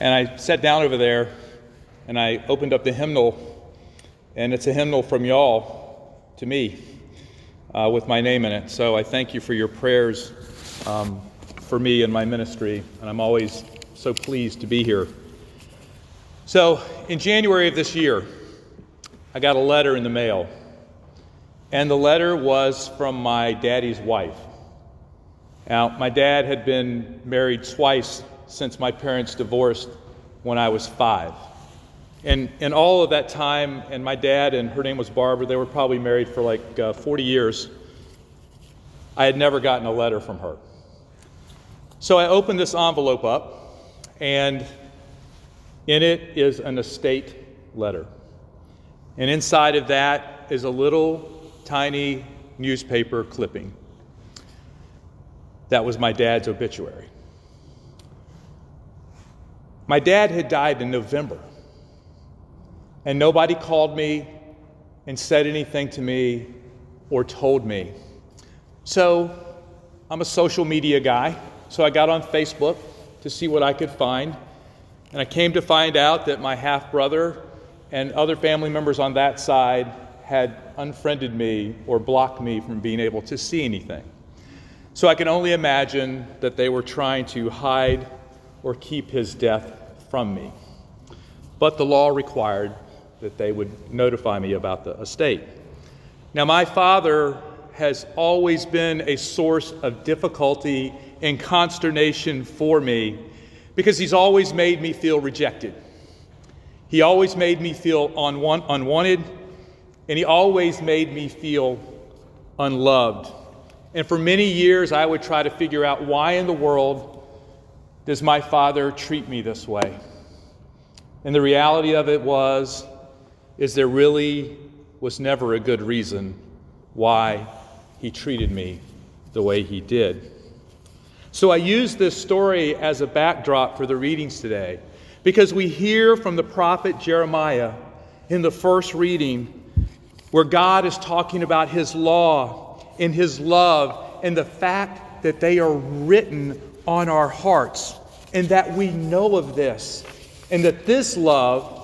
And I sat down over there and I opened up the hymnal, and it's a hymnal from y'all to me uh, with my name in it. So I thank you for your prayers um, for me and my ministry, and I'm always so pleased to be here. So, in January of this year, I got a letter in the mail, and the letter was from my daddy's wife. Now, my dad had been married twice since my parents divorced when I was five. And in all of that time, and my dad and her name was Barbara, they were probably married for like uh, 40 years. I had never gotten a letter from her. So I opened this envelope up, and in it is an estate letter. And inside of that is a little tiny newspaper clipping. That was my dad's obituary. My dad had died in November and nobody called me and said anything to me or told me. So I'm a social media guy, so I got on Facebook to see what I could find. And I came to find out that my half brother and other family members on that side had unfriended me or blocked me from being able to see anything. So I can only imagine that they were trying to hide or keep his death from me. But the law required that they would notify me about the estate. Now, my father has always been a source of difficulty and consternation for me because he's always made me feel rejected. He always made me feel unwanted, and he always made me feel unloved. And for many years, I would try to figure out why in the world does my father treat me this way? And the reality of it was is there really was never a good reason why he treated me the way he did. So I use this story as a backdrop for the readings today because we hear from the prophet Jeremiah in the first reading where God is talking about his law and his love and the fact that they are written on our hearts and that we know of this and that this love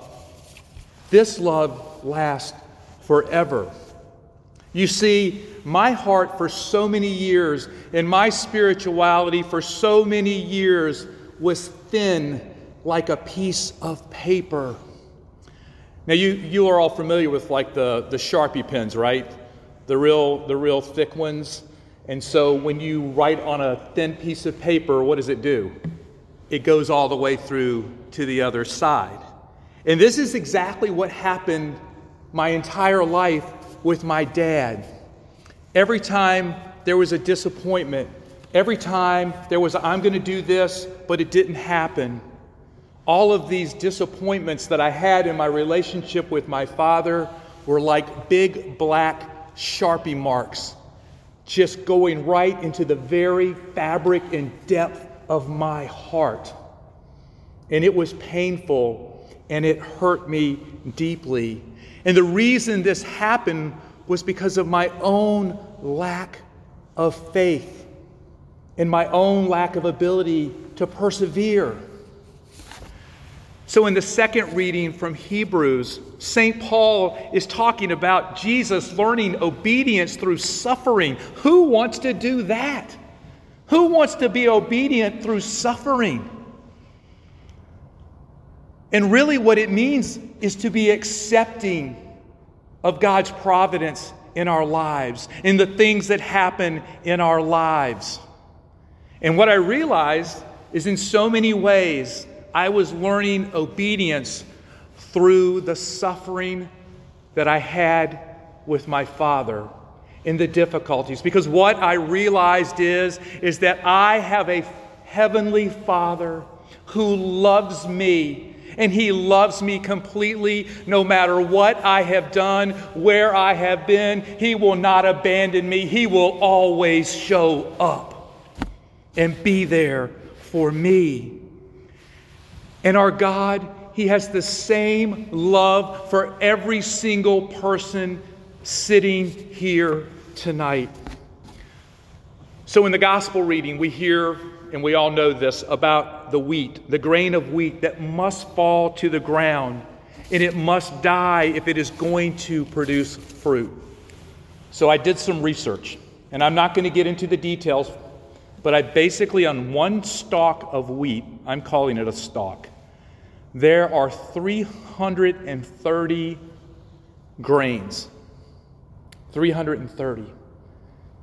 this love lasts forever. You see, my heart for so many years and my spirituality for so many years was thin like a piece of paper. Now you, you are all familiar with like the, the Sharpie pens, right? The real, the real thick ones. And so when you write on a thin piece of paper, what does it do? It goes all the way through to the other side. And this is exactly what happened my entire life with my dad. Every time there was a disappointment, every time there was, I'm going to do this, but it didn't happen. All of these disappointments that I had in my relationship with my father were like big black Sharpie marks, just going right into the very fabric and depth of my heart. And it was painful and it hurt me deeply. And the reason this happened was because of my own lack of faith and my own lack of ability to persevere. So, in the second reading from Hebrews, St. Paul is talking about Jesus learning obedience through suffering. Who wants to do that? Who wants to be obedient through suffering? And really, what it means is to be accepting of God's providence in our lives, in the things that happen in our lives. And what I realized is in so many ways, I was learning obedience through the suffering that I had with my father in the difficulties because what i realized is is that i have a heavenly father who loves me and He loves me completely no matter what I have done, where I have been. He will not abandon me. He will always show up and be there for me. And our God, He has the same love for every single person sitting here tonight. So in the gospel reading, we hear and we all know this about the wheat, the grain of wheat that must fall to the ground and it must die if it is going to produce fruit. So I did some research, and I'm not going to get into the details, but I basically, on one stalk of wheat, I'm calling it a stalk, there are 330 grains. 330.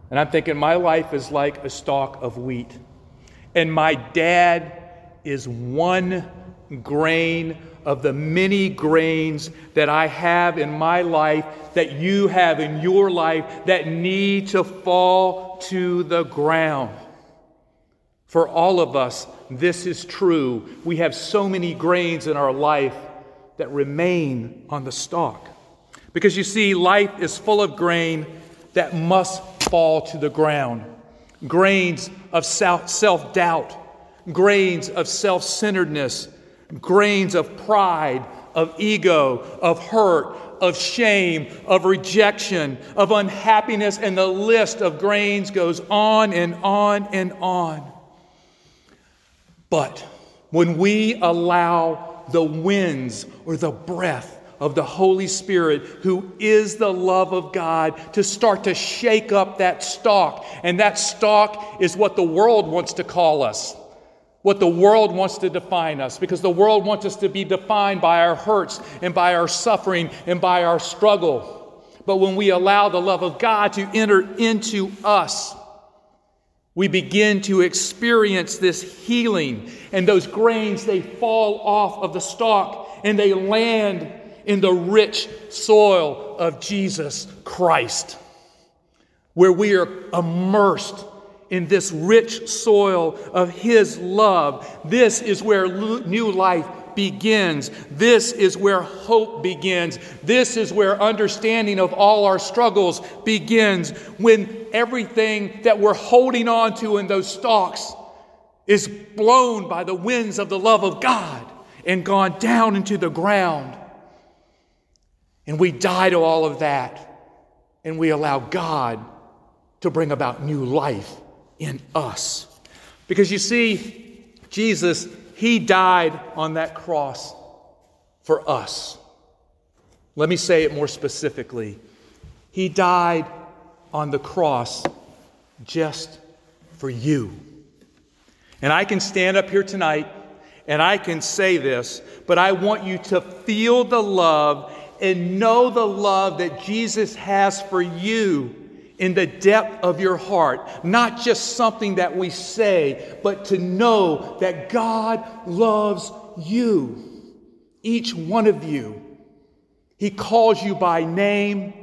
And I'm thinking, my life is like a stalk of wheat. And my dad is one grain of the many grains that I have in my life, that you have in your life, that need to fall to the ground. For all of us, this is true. We have so many grains in our life that remain on the stalk. Because you see, life is full of grain that must fall to the ground grains of self doubt, grains of self centeredness, grains of pride, of ego, of hurt, of shame, of rejection, of unhappiness, and the list of grains goes on and on and on. But when we allow the winds or the breath of the Holy Spirit, who is the love of God, to start to shake up that stalk. And that stalk is what the world wants to call us, what the world wants to define us, because the world wants us to be defined by our hurts and by our suffering and by our struggle. But when we allow the love of God to enter into us, we begin to experience this healing, and those grains they fall off of the stalk and they land in the rich soil of Jesus Christ, where we are immersed in this rich soil of His love. This is where new life begins. This is where hope begins. This is where understanding of all our struggles begins. When everything that we're holding on to in those stalks is blown by the winds of the love of God and gone down into the ground. And we die to all of that and we allow God to bring about new life in us. Because you see, Jesus, He died on that cross for us. Let me say it more specifically. He died on the cross just for you. And I can stand up here tonight and I can say this, but I want you to feel the love and know the love that Jesus has for you in the depth of your heart. Not just something that we say, but to know that God loves you, each one of you. He calls you by name.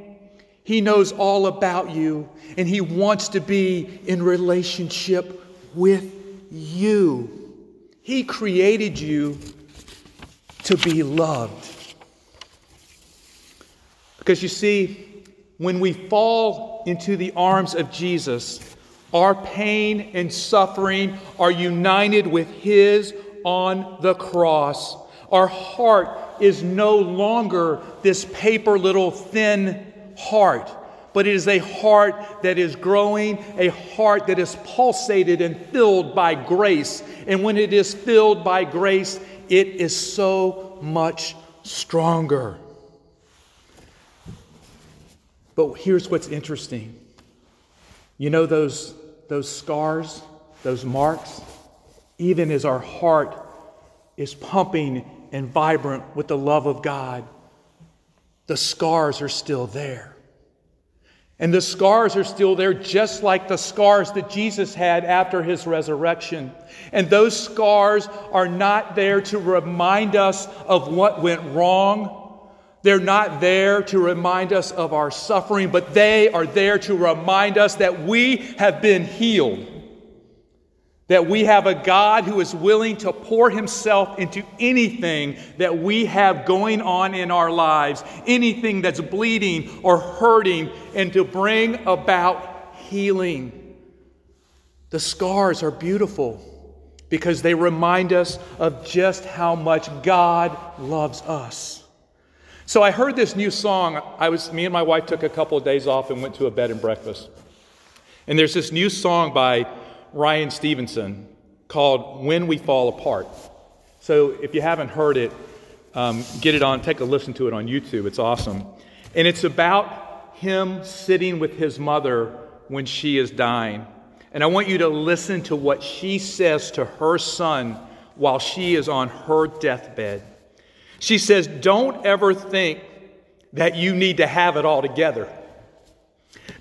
He knows all about you, and He wants to be in relationship with you. He created you to be loved. Because you see, when we fall into the arms of Jesus, our pain and suffering are united with His on the cross. Our heart is no longer this paper little thin heart, but it is a heart that is growing, a heart that is pulsated and filled by grace. And when it is filled by grace, it is so much stronger. But here's what's interesting. You know those, those scars, those marks? Even as our heart is pumping and vibrant with the love of God, the scars are still there. And the scars are still there, just like the scars that Jesus had after his resurrection. And those scars are not there to remind us of what went wrong they're not there to remind us of our suffering, but they are there to remind us that we have been healed. That we have a God who is willing to pour himself into anything that we have going on in our lives, anything that's bleeding or hurting, and to bring about healing. The scars are beautiful because they remind us of just how much God loves us. So I heard this new song. I was, me and my wife took a couple of days off and went to a bed and breakfast. And there's this new song by Ryan Stevenson. called When We Fall Apart. So if you haven't heard it, um, get it on, take a listen to it on YouTube. It's awesome. And it's about him sitting with his mother when she is dying. And I want you to listen to what she says to her son while she is on her deathbed. She says, Don't ever think that you need to have it all together.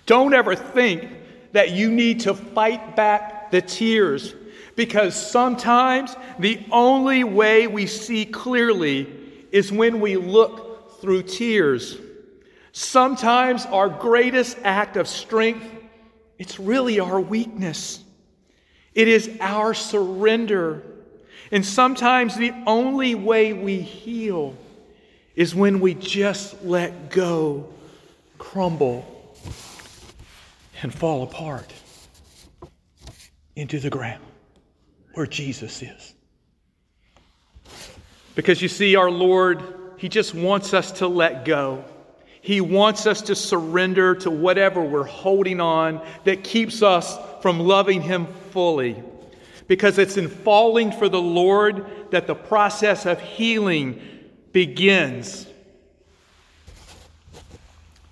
Don't ever think that you need to fight back the tears because sometimes the only way we see clearly is when we look through tears. Sometimes our greatest act of strength it's really our weakness. It is our surrender. And sometimes the only way we heal is when we just let go, crumble, and fall apart into the ground where Jesus is. Because you see, our Lord, He just wants us to let go. He wants us to surrender to whatever we're holding on that keeps us from loving Him fully. Because it's in falling for the Lord that the process of healing begins.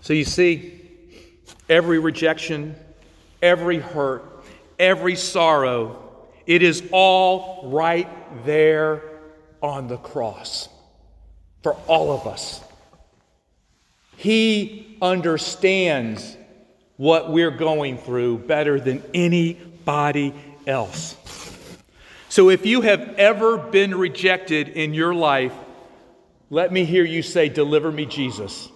So you see, every rejection, every hurt, every sorrow, it is all right there on the cross for all of us. He understands what we're going through better than anybody else. So if you have ever been rejected in your life, let me hear you say, Deliver me, Jesus.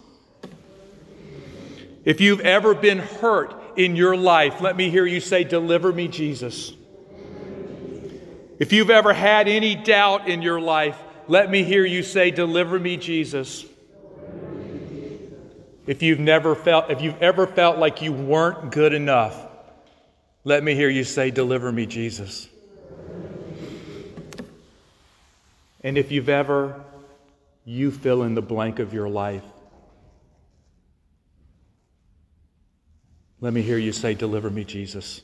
If you've ever been hurt in your life, let me hear you say, Deliver me, Jesus. If you've ever had any doubt in your life, let me hear you say, Deliver me, Jesus. If you've never felt, if you've ever felt like you weren't good enough, let me hear you say, Deliver me, Jesus. And if you've ever, you fill in the blank of your life, let me hear you say, Deliver me, Jesus.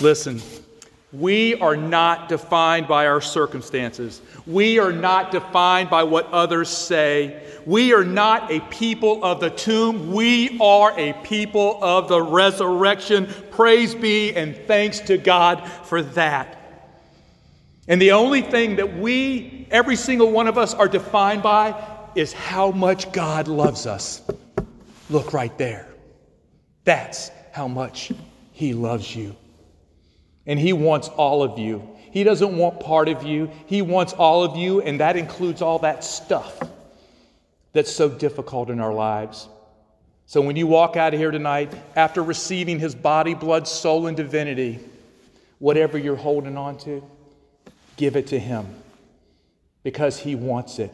Listen. We are not defined by our circumstances. We are not defined by what others say. We are not a people of the tomb. We are a people of the resurrection. Praise be and thanks to God for that. And the only thing that we, every single one of us, are defined by is how much God loves us. Look right there. That's how much He loves you. And He wants all of you. He doesn't want part of you, He wants all of you, and that includes all that stuff that's so difficult in our lives. So when you walk out of here tonight, after receiving His body, blood, soul, and divinity, whatever you're holding on to, give it to Him because He wants it.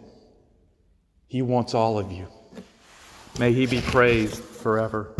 He wants all of you. May He be praised forever.